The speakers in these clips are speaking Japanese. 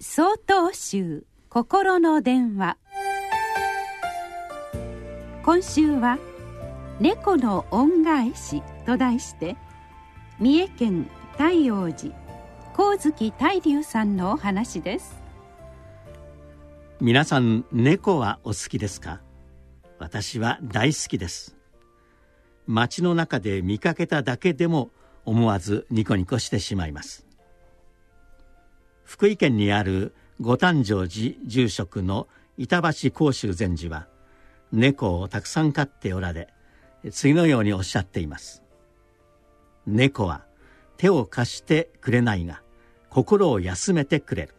総統集心の電話。今週は「猫の恩返し」と題して三重県太陽寺光月大龍さんのお話です。皆さん猫はお好きですか？私は大好きです。街の中で見かけただけでも思わずニコニコしてしまいます。福井県にある五誕生寺住職の板橋甲州禅師は猫をたくさん飼っておられ次のようにおっしゃっています。猫は手を貸してくれないが心を休めてくれ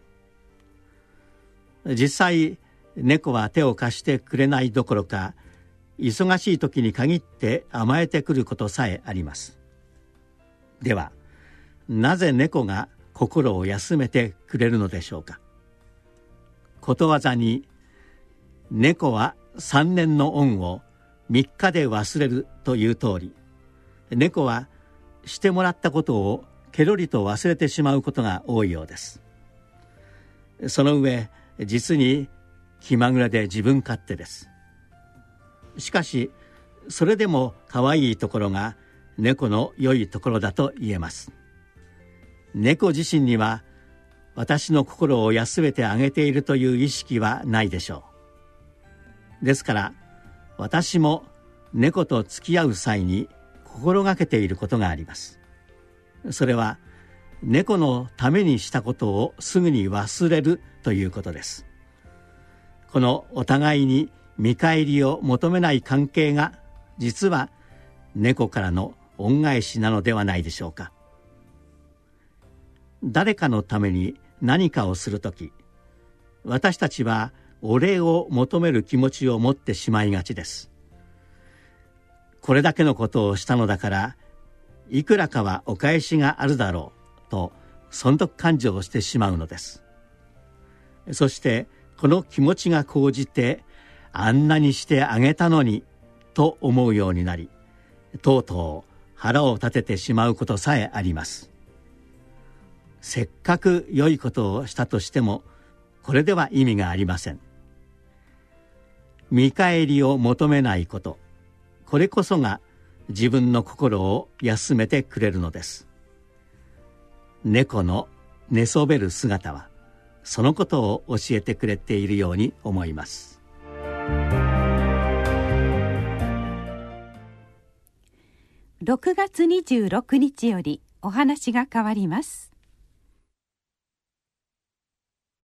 る。実際猫は手を貸してくれないどころか忙しい時に限って甘えてくることさえあります。ではなぜ猫が心を休めてくれるのでしょうか。ことわざに「猫は三年の恩を三日で忘れる」という通り猫はしてもらったことをケロリと忘れてしまうことが多いようです。その上実に気まぐれで自分勝手です。しかしそれでも可愛いところが猫の良いところだと言えます。猫自身には私の心を休めてあげているという意識はないでしょう。ですから私も猫と付き合う際に心がけていることがあります。それは猫のためにしたことをすぐに忘れるということです。このお互いに見返りを求めない関係が実は猫からの恩返しなのではないでしょうか。誰かのために何かをする時私たちはお礼を求める気持ちを持ってしまいがちです。これだけのことをしたのだからいくらかはお返しがあるだろうと損得感情をしてしまうのです。そしてこの気持ちが高じてあんなにしてあげたのにと思うようになりとうとう腹を立ててしまうことさえあります。せっかく良いことをしたとしてもこれでは意味がありません。見返りを求めないこと。これこそが自分の心を休めてくれるのです。猫の寝そべる姿はそのことを教えてくれているように思います。6月26日よりお話が変わります。